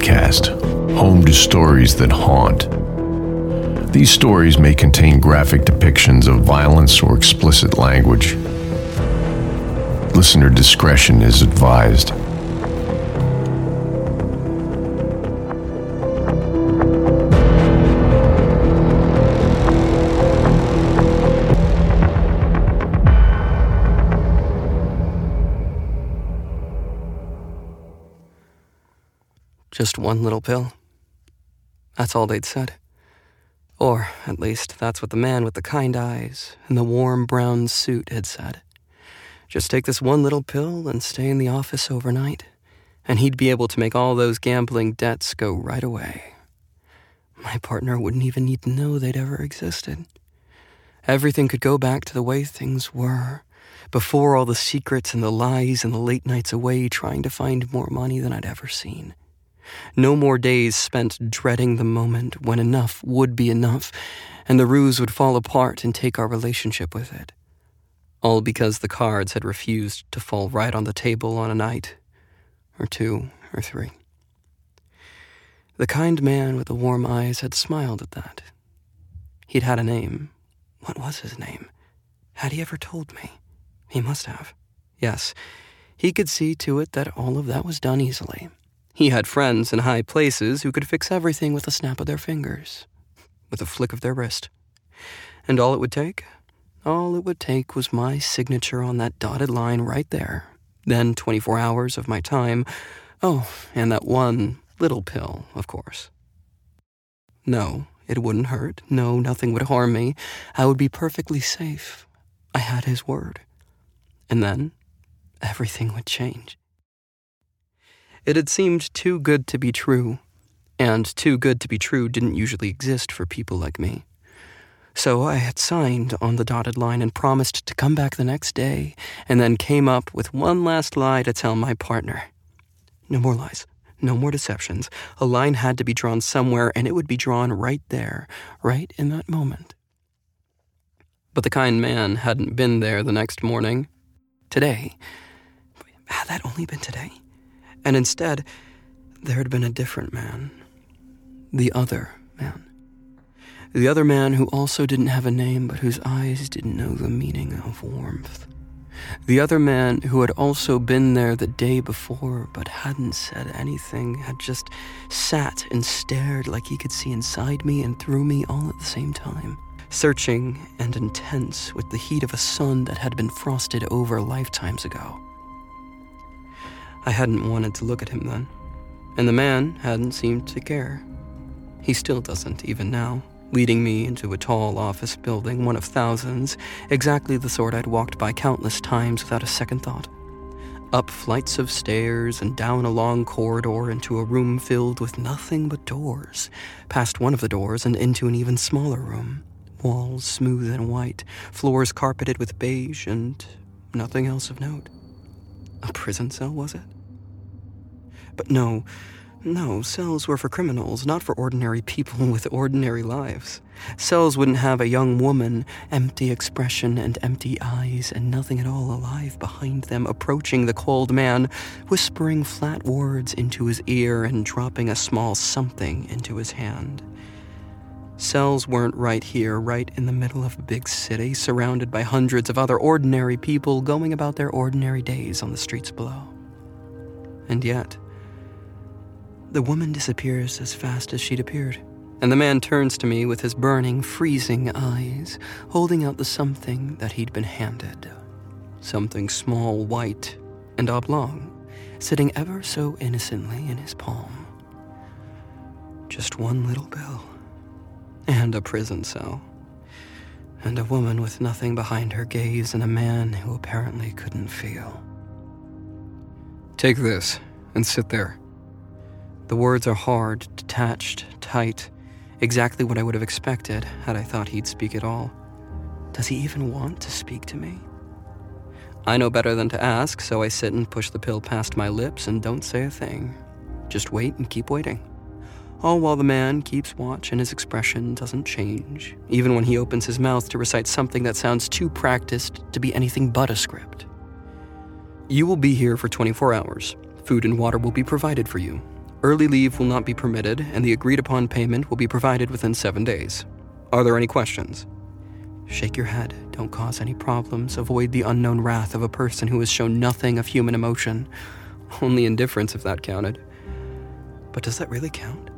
Podcast, home to stories that haunt. These stories may contain graphic depictions of violence or explicit language. Listener discretion is advised. Just one little pill. That's all they'd said. Or, at least, that's what the man with the kind eyes and the warm brown suit had said. Just take this one little pill and stay in the office overnight, and he'd be able to make all those gambling debts go right away. My partner wouldn't even need to know they'd ever existed. Everything could go back to the way things were, before all the secrets and the lies and the late nights away trying to find more money than I'd ever seen. No more days spent dreading the moment when enough would be enough and the ruse would fall apart and take our relationship with it. All because the cards had refused to fall right on the table on a night, or two, or three. The kind man with the warm eyes had smiled at that. He'd had a name. What was his name? Had he ever told me? He must have. Yes, he could see to it that all of that was done easily. He had friends in high places who could fix everything with a snap of their fingers, with a flick of their wrist. And all it would take? All it would take was my signature on that dotted line right there. Then 24 hours of my time. Oh, and that one little pill, of course. No, it wouldn't hurt. No, nothing would harm me. I would be perfectly safe. I had his word. And then everything would change. It had seemed too good to be true, and too good to be true didn't usually exist for people like me. So I had signed on the dotted line and promised to come back the next day, and then came up with one last lie to tell my partner. No more lies, no more deceptions. A line had to be drawn somewhere, and it would be drawn right there, right in that moment. But the kind man hadn't been there the next morning. Today. Had that only been today? And instead, there had been a different man. The other man. The other man who also didn't have a name, but whose eyes didn't know the meaning of warmth. The other man who had also been there the day before, but hadn't said anything, had just sat and stared like he could see inside me and through me all at the same time. Searching and intense with the heat of a sun that had been frosted over lifetimes ago. I hadn't wanted to look at him then, and the man hadn't seemed to care. He still doesn't, even now, leading me into a tall office building, one of thousands, exactly the sort I'd walked by countless times without a second thought. Up flights of stairs and down a long corridor into a room filled with nothing but doors, past one of the doors and into an even smaller room. Walls smooth and white, floors carpeted with beige, and nothing else of note. A prison cell, was it? But no, no, cells were for criminals, not for ordinary people with ordinary lives. Cells wouldn't have a young woman, empty expression and empty eyes, and nothing at all alive behind them, approaching the cold man, whispering flat words into his ear and dropping a small something into his hand. Cells weren't right here, right in the middle of a big city, surrounded by hundreds of other ordinary people going about their ordinary days on the streets below. And yet, the woman disappears as fast as she'd appeared, and the man turns to me with his burning, freezing eyes, holding out the something that he'd been handed. Something small, white, and oblong, sitting ever so innocently in his palm. Just one little bill and a prison cell. And a woman with nothing behind her gaze, and a man who apparently couldn't feel. Take this and sit there. The words are hard, detached, tight, exactly what I would have expected had I thought he'd speak at all. Does he even want to speak to me? I know better than to ask, so I sit and push the pill past my lips and don't say a thing. Just wait and keep waiting all while the man keeps watch and his expression doesn't change, even when he opens his mouth to recite something that sounds too practiced to be anything but a script. You will be here for 24 hours. Food and water will be provided for you. Early leave will not be permitted, and the agreed upon payment will be provided within seven days. Are there any questions? Shake your head. Don't cause any problems. Avoid the unknown wrath of a person who has shown nothing of human emotion. Only indifference, if that counted. But does that really count?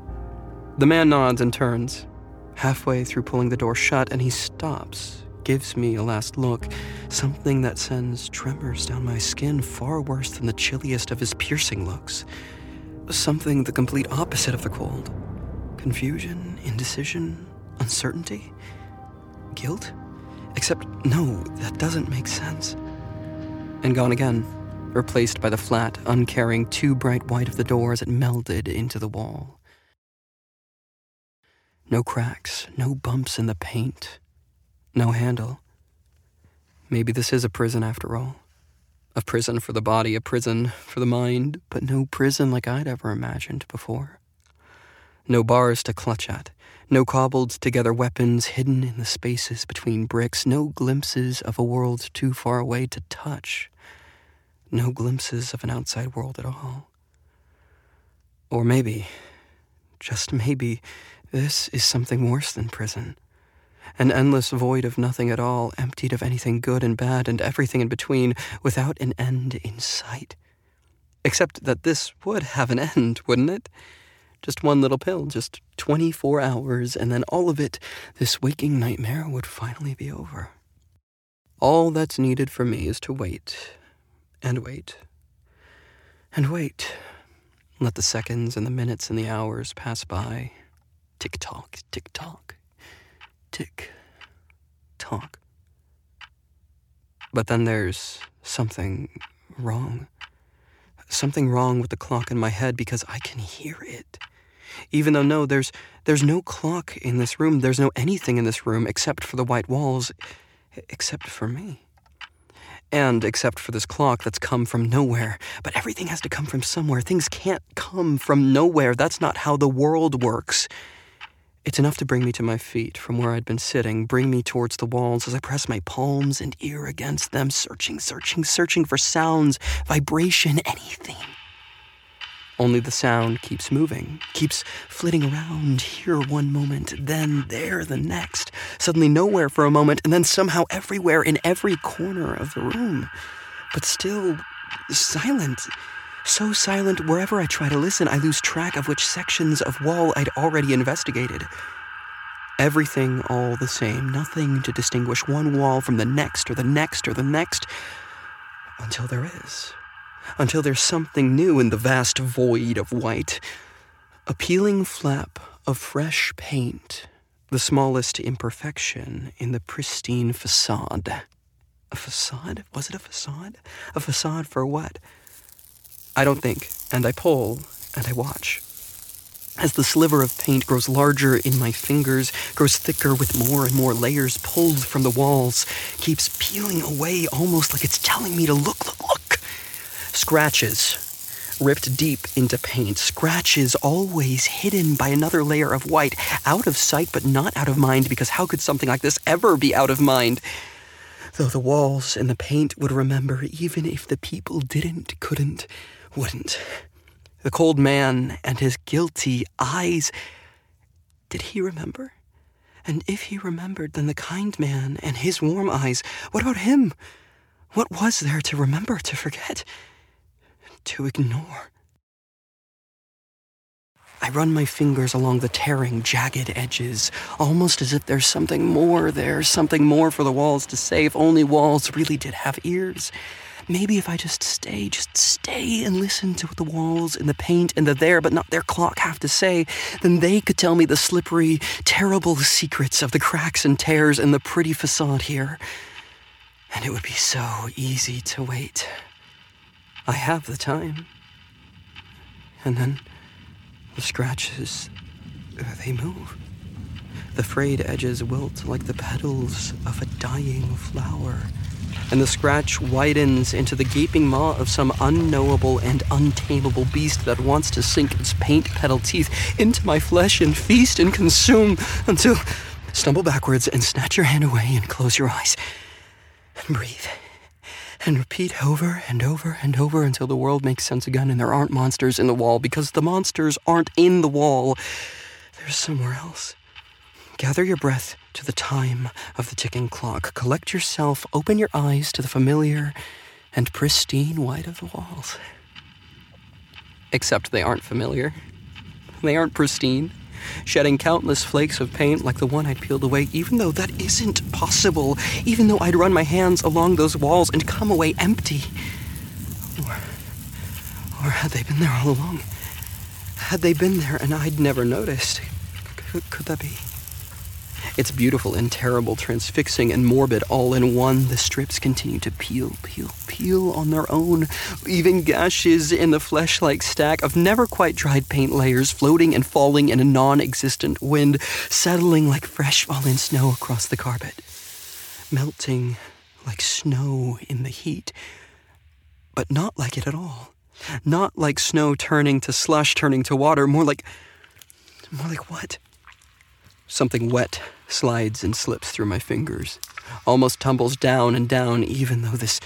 The man nods and turns, halfway through pulling the door shut, and he stops, gives me a last look, something that sends tremors down my skin far worse than the chilliest of his piercing looks. Something the complete opposite of the cold confusion, indecision, uncertainty, guilt. Except, no, that doesn't make sense. And gone again replaced by the flat, uncaring, too bright white of the door as it melded into the wall. No cracks, no bumps in the paint, no handle. Maybe this is a prison after all. A prison for the body, a prison for the mind, but no prison like I'd ever imagined before. No bars to clutch at, no cobbled together weapons hidden in the spaces between bricks, no glimpses of a world too far away to touch no glimpses of an outside world at all. Or maybe, just maybe, this is something worse than prison. An endless void of nothing at all, emptied of anything good and bad and everything in between, without an end in sight. Except that this would have an end, wouldn't it? Just one little pill, just 24 hours, and then all of it, this waking nightmare, would finally be over. All that's needed for me is to wait and wait. And wait. Let the seconds and the minutes and the hours pass by. Tick tock, tick tock, tick tock. But then there's something wrong. Something wrong with the clock in my head because I can hear it. Even though no, there's there's no clock in this room. There's no anything in this room except for the white walls, except for me. And except for this clock that's come from nowhere. But everything has to come from somewhere. Things can't come from nowhere. That's not how the world works. It's enough to bring me to my feet from where I'd been sitting, bring me towards the walls as I press my palms and ear against them, searching, searching, searching for sounds, vibration, anything. Only the sound keeps moving, keeps flitting around here one moment, then there the next, suddenly nowhere for a moment, and then somehow everywhere in every corner of the room. But still silent. So silent, wherever I try to listen, I lose track of which sections of wall I'd already investigated. Everything all the same, nothing to distinguish one wall from the next or the next or the next, until there is until there's something new in the vast void of white. A peeling flap of fresh paint, the smallest imperfection in the pristine facade. A facade? Was it a facade? A facade for what? I don't think, and I pull, and I watch. As the sliver of paint grows larger in my fingers, grows thicker with more and more layers pulled from the walls, keeps peeling away almost like it's telling me to look, look, look. Scratches ripped deep into paint, scratches always hidden by another layer of white, out of sight but not out of mind, because how could something like this ever be out of mind? Though the walls and the paint would remember, even if the people didn't, couldn't, wouldn't. The cold man and his guilty eyes. Did he remember? And if he remembered, then the kind man and his warm eyes, what about him? What was there to remember, to forget? to ignore. I run my fingers along the tearing, jagged edges, almost as if there's something more there, something more for the walls to say, if only walls really did have ears. Maybe if I just stay, just stay and listen to what the walls and the paint and the there but not there clock have to say, then they could tell me the slippery, terrible secrets of the cracks and tears in the pretty facade here. And it would be so easy to wait. I have the time. And then the scratches, uh, they move. The frayed edges wilt like the petals of a dying flower, and the scratch widens into the gaping maw of some unknowable and untamable beast that wants to sink its paint petal teeth into my flesh and feast and consume until stumble backwards and snatch your hand away and close your eyes and breathe and repeat over and over and over until the world makes sense again and there aren't monsters in the wall because the monsters aren't in the wall. They're somewhere else. Gather your breath to the time of the ticking clock. Collect yourself, open your eyes to the familiar and pristine white of the walls. Except they aren't familiar. They aren't pristine, shedding countless flakes of paint like the one I'd peeled away, even though that isn't possible, even though I'd run my hands along those walls and come away empty. Or, or had they been there all along? Had they been there and I'd never noticed? Could, could that be? It's beautiful and terrible, transfixing and morbid all in one. The strips continue to peel, peel, peel on their own, leaving gashes in the flesh like stack of never quite dried paint layers floating and falling in a non existent wind, settling like fresh fallen snow across the carpet, melting like snow in the heat, but not like it at all. Not like snow turning to slush, turning to water, more like. more like what? Something wet slides and slips through my fingers, almost tumbles down and down, even though this.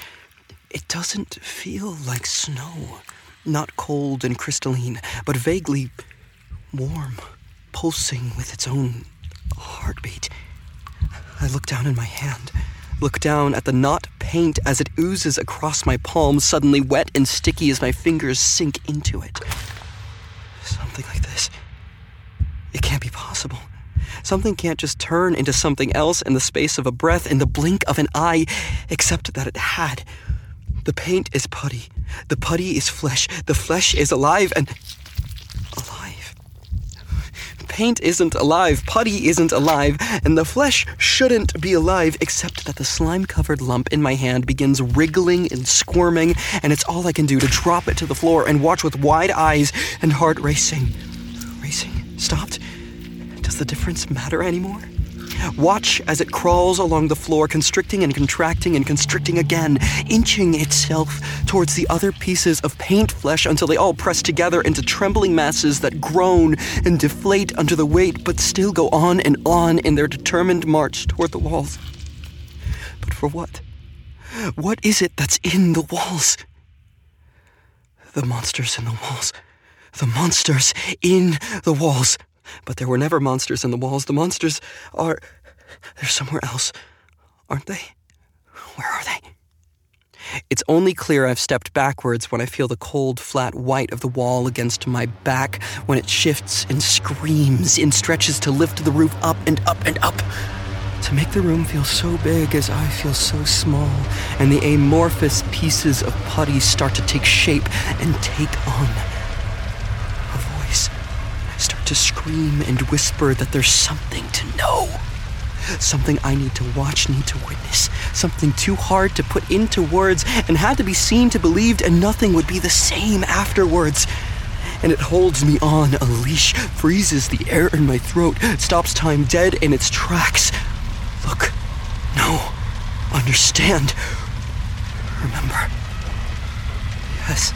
It doesn't feel like snow. Not cold and crystalline, but vaguely warm, pulsing with its own heartbeat. I look down in my hand, look down at the not paint as it oozes across my palm, suddenly wet and sticky as my fingers sink into it. Something like this. It can't be possible. Something can't just turn into something else in the space of a breath, in the blink of an eye, except that it had. The paint is putty. The putty is flesh. The flesh is alive and. alive. Paint isn't alive, putty isn't alive, and the flesh shouldn't be alive, except that the slime covered lump in my hand begins wriggling and squirming, and it's all I can do to drop it to the floor and watch with wide eyes and heart racing. Racing? Stopped? Does the difference matter anymore? Watch as it crawls along the floor, constricting and contracting and constricting again, inching itself towards the other pieces of paint flesh until they all press together into trembling masses that groan and deflate under the weight, but still go on and on in their determined march toward the walls. But for what? What is it that's in the walls? The monsters in the walls. The monsters in the walls. But there were never monsters in the walls. The monsters are. They're somewhere else, aren't they? Where are they? It's only clear I've stepped backwards when I feel the cold, flat white of the wall against my back, when it shifts and screams and stretches to lift the roof up and up and up. To make the room feel so big as I feel so small, and the amorphous pieces of putty start to take shape and take on to scream and whisper that there's something to know. Something I need to watch, need to witness. Something too hard to put into words and had to be seen to believed, and nothing would be the same afterwards. And it holds me on a leash, freezes the air in my throat, stops time dead in its tracks. Look, no, understand, remember. Yes.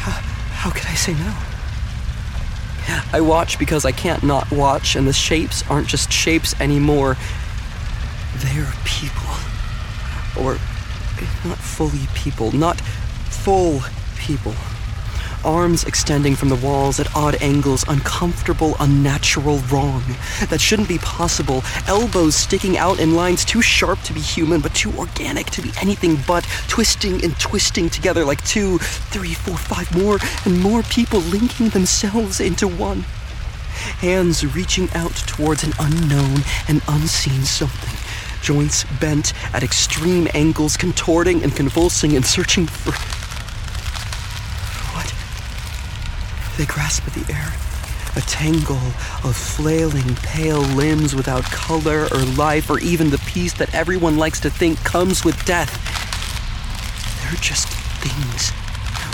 How, how could I say no? I watch because I can't not watch, and the shapes aren't just shapes anymore. They're people. Or not fully people, not full people arms extending from the walls at odd angles, uncomfortable, unnatural, wrong. That shouldn't be possible. Elbows sticking out in lines too sharp to be human, but too organic to be anything but, twisting and twisting together like two, three, four, five more and more people linking themselves into one. Hands reaching out towards an unknown and unseen something joints bent at extreme angles, contorting and convulsing and searching for They grasp at the air, a tangle of flailing, pale limbs without color or life or even the peace that everyone likes to think comes with death. They're just things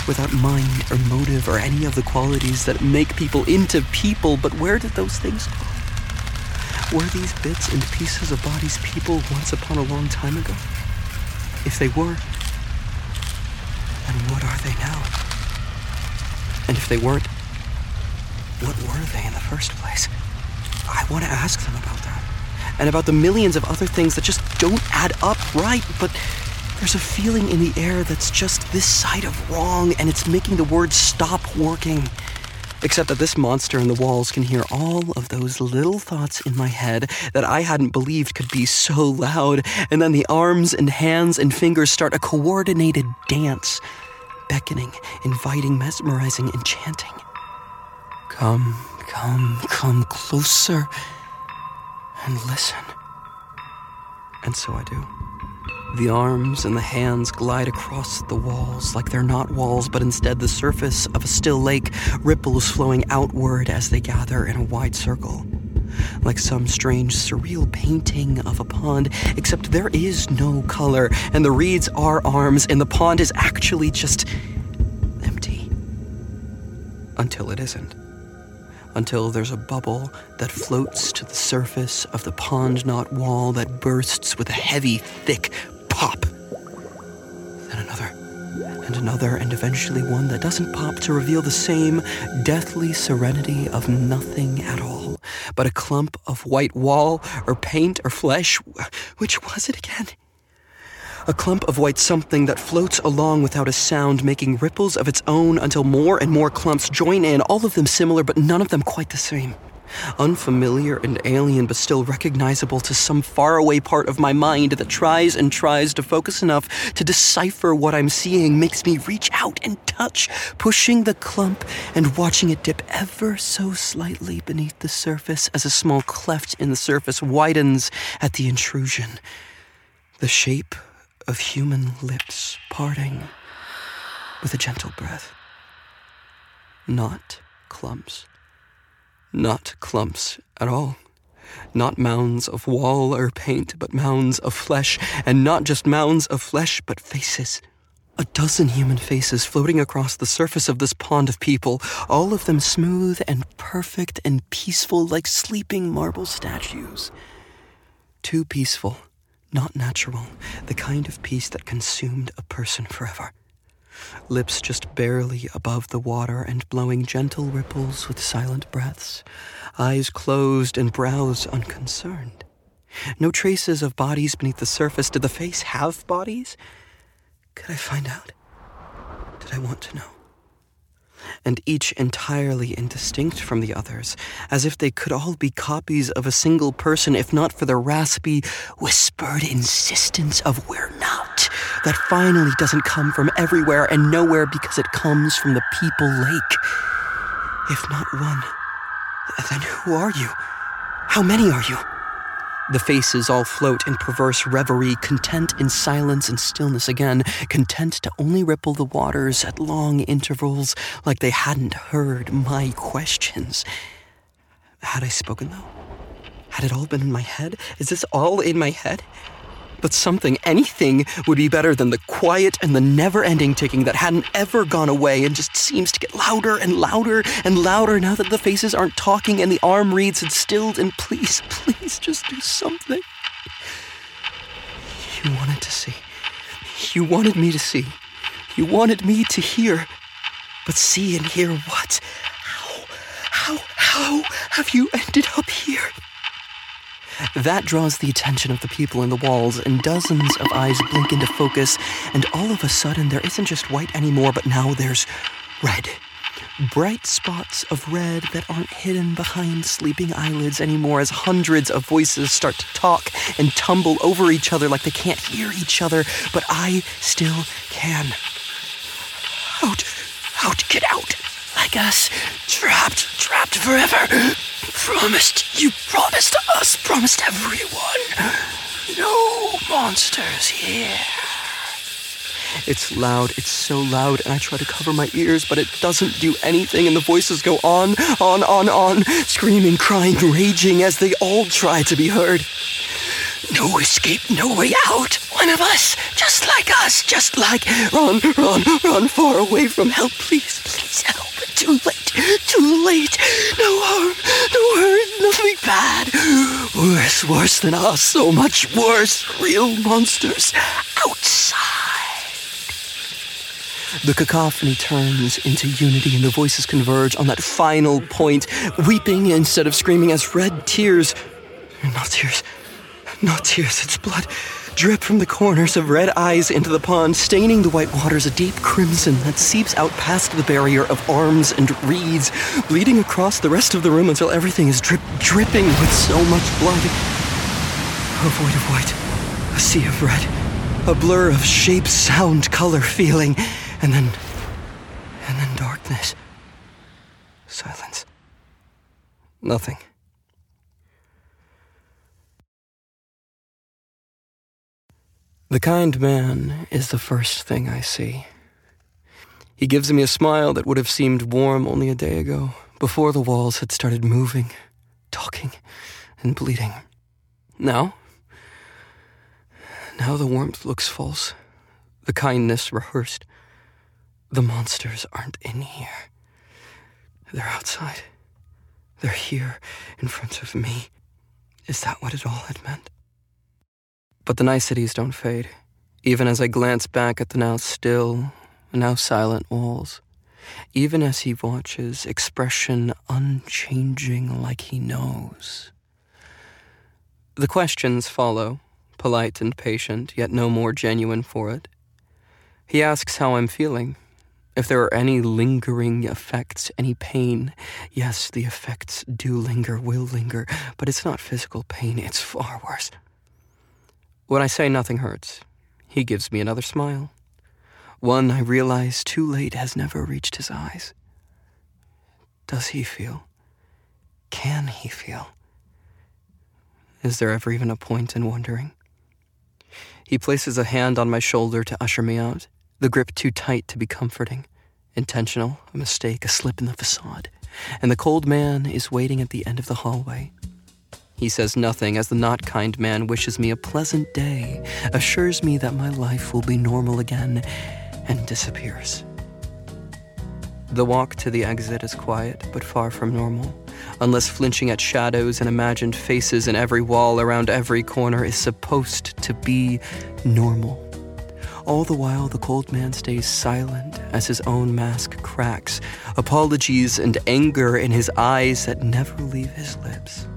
without mind or motive or any of the qualities that make people into people, but where did those things go? Were these bits and pieces of bodies people once upon a long time ago? If they were, then what are they now? And if they weren't, what were they in the first place? I want to ask them about that. And about the millions of other things that just don't add up right, but There's a feeling in the air that's just this side of wrong, and it's making the words stop working. Except that this monster in the walls can hear all of those little thoughts in my head that I hadn't believed could be so loud, and then the arms and hands and fingers start a coordinated dance, beckoning, inviting, mesmerizing, enchanting. Come, come, come closer and listen. And so I do. The arms and the hands glide across the walls like they're not walls, but instead the surface of a still lake, ripples flowing outward as they gather in a wide circle. Like some strange, surreal painting of a pond, except there is no color, and the reeds are arms, and the pond is actually just empty. Until it isn't until there's a bubble that floats to the surface of the pond not wall that bursts with a heavy, thick pop. Then another, and another, and eventually one that doesn't pop to reveal the same deathly serenity of nothing at all, but a clump of white wall or paint or flesh. Which was it again? A clump of white something that floats along without a sound, making ripples of its own until more and more clumps join in, all of them similar, but none of them quite the same. Unfamiliar and alien, but still recognizable to some faraway part of my mind that tries and tries to focus enough to decipher what I'm seeing, makes me reach out and touch, pushing the clump and watching it dip ever so slightly beneath the surface as a small cleft in the surface widens at the intrusion. The shape of human lips parting with a gentle breath. Not clumps. Not clumps at all. Not mounds of wall or paint, but mounds of flesh, and not just mounds of flesh, but faces. A dozen human faces floating across the surface of this pond of people, all of them smooth and perfect and peaceful like sleeping marble statues. Too peaceful not natural, the kind of peace that consumed a person forever. Lips just barely above the water and blowing gentle ripples with silent breaths, eyes closed and brows unconcerned. No traces of bodies beneath the surface. Did the face have bodies? Could I find out? Did I want to know? And each entirely indistinct from the others, as if they could all be copies of a single person, if not for the raspy, whispered insistence of we're not, that finally doesn't come from everywhere and nowhere because it comes from the people lake. If not one, then who are you? How many are you? The faces all float in perverse reverie, content in silence and stillness again, content to only ripple the waters at long intervals like they hadn't heard my questions. Had I spoken, though? Had it all been in my head? Is this all in my head? But something, anything, would be better than the quiet and the never ending ticking that hadn't ever gone away and just seems to get louder and louder and louder now that the faces aren't talking and the arm reeds had stilled. And please, please just do something. You wanted to see. You wanted me to see. You wanted me to hear. But see and hear what? How? How? How have you ended up here? That draws the attention of the people in the walls, and dozens of eyes blink into focus, and all of a sudden there isn't just white anymore, but now there's red. Bright spots of red that aren't hidden behind sleeping eyelids anymore as hundreds of voices start to talk and tumble over each other like they can't hear each other, but I still can. Out, out, get out! Like us, trapped, trapped forever. Promised, you promised us, promised everyone. No monsters here. It's loud, it's so loud, and I try to cover my ears, but it doesn't do anything, and the voices go on, on, on, on, screaming, crying, raging as they all try to be heard. No escape, no way out. One of us, just like us, just like. Run, run, run far away from help, please, please help. Too late, too late. No harm, no hurt, nothing bad. Worse, worse than us, so much worse. Real monsters. Outside. The cacophony turns into unity and the voices converge on that final point, weeping instead of screaming as red tears, not tears, not tears, it's blood, drip from the corners of red eyes into the pond, staining the white waters a deep crimson that seeps out past the barrier of arms and reeds, bleeding across the rest of the room until everything is drip, dripping with so much blood. A void of white, a sea of red, a blur of shape, sound, color, feeling, and then. and then darkness. Silence. Nothing. The kind man is the first thing I see. He gives me a smile that would have seemed warm only a day ago, before the walls had started moving, talking, and bleeding. Now, now the warmth looks false, the kindness rehearsed. The monsters aren't in here. They're outside. They're here in front of me. Is that what it all had meant? But the niceties don't fade, even as I glance back at the now still, now silent walls. Even as he watches, expression unchanging like he knows. The questions follow, polite and patient, yet no more genuine for it. He asks how I'm feeling, if there are any lingering effects, any pain. Yes, the effects do linger, will linger, but it's not physical pain, it's far worse. When I say nothing hurts, he gives me another smile. One I realize too late has never reached his eyes. Does he feel? Can he feel? Is there ever even a point in wondering? He places a hand on my shoulder to usher me out, the grip too tight to be comforting. Intentional, a mistake, a slip in the facade. And the cold man is waiting at the end of the hallway, he says nothing as the not kind man wishes me a pleasant day, assures me that my life will be normal again, and disappears. The walk to the exit is quiet, but far from normal. Unless flinching at shadows and imagined faces in every wall around every corner is supposed to be normal. All the while, the cold man stays silent as his own mask cracks, apologies and anger in his eyes that never leave his lips.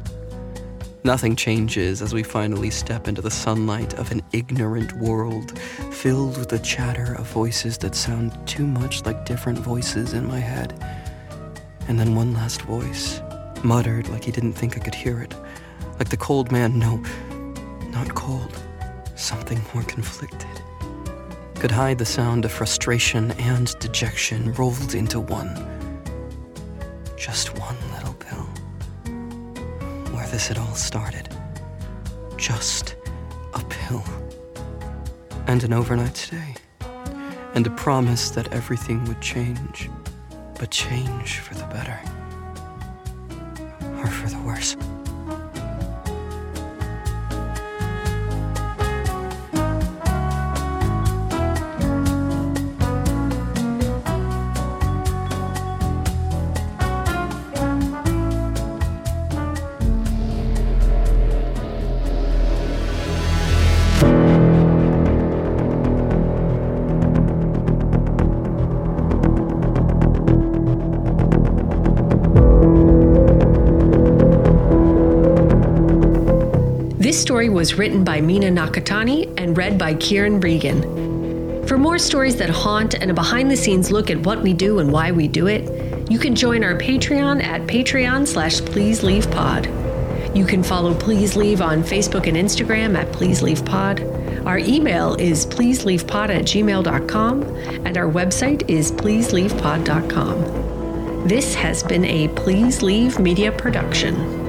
Nothing changes as we finally step into the sunlight of an ignorant world filled with the chatter of voices that sound too much like different voices in my head. And then one last voice, muttered like he didn't think I could hear it. Like the cold man, no, not cold, something more conflicted. Could hide the sound of frustration and dejection rolled into one. Just one this had all started. Just a pill. And an overnight stay. And a promise that everything would change. But change for the better. Or for the worse. Was written by Mina Nakatani and read by Kieran Regan. For more stories that haunt and a behind the scenes look at what we do and why we do it, you can join our Patreon at patreon slash please leave pod. You can follow Please Leave on Facebook and Instagram at Please Leave Pod. Our email is pleaseleavepod at gmail.com and our website is pleaseleavepod.com. This has been a Please Leave Media production.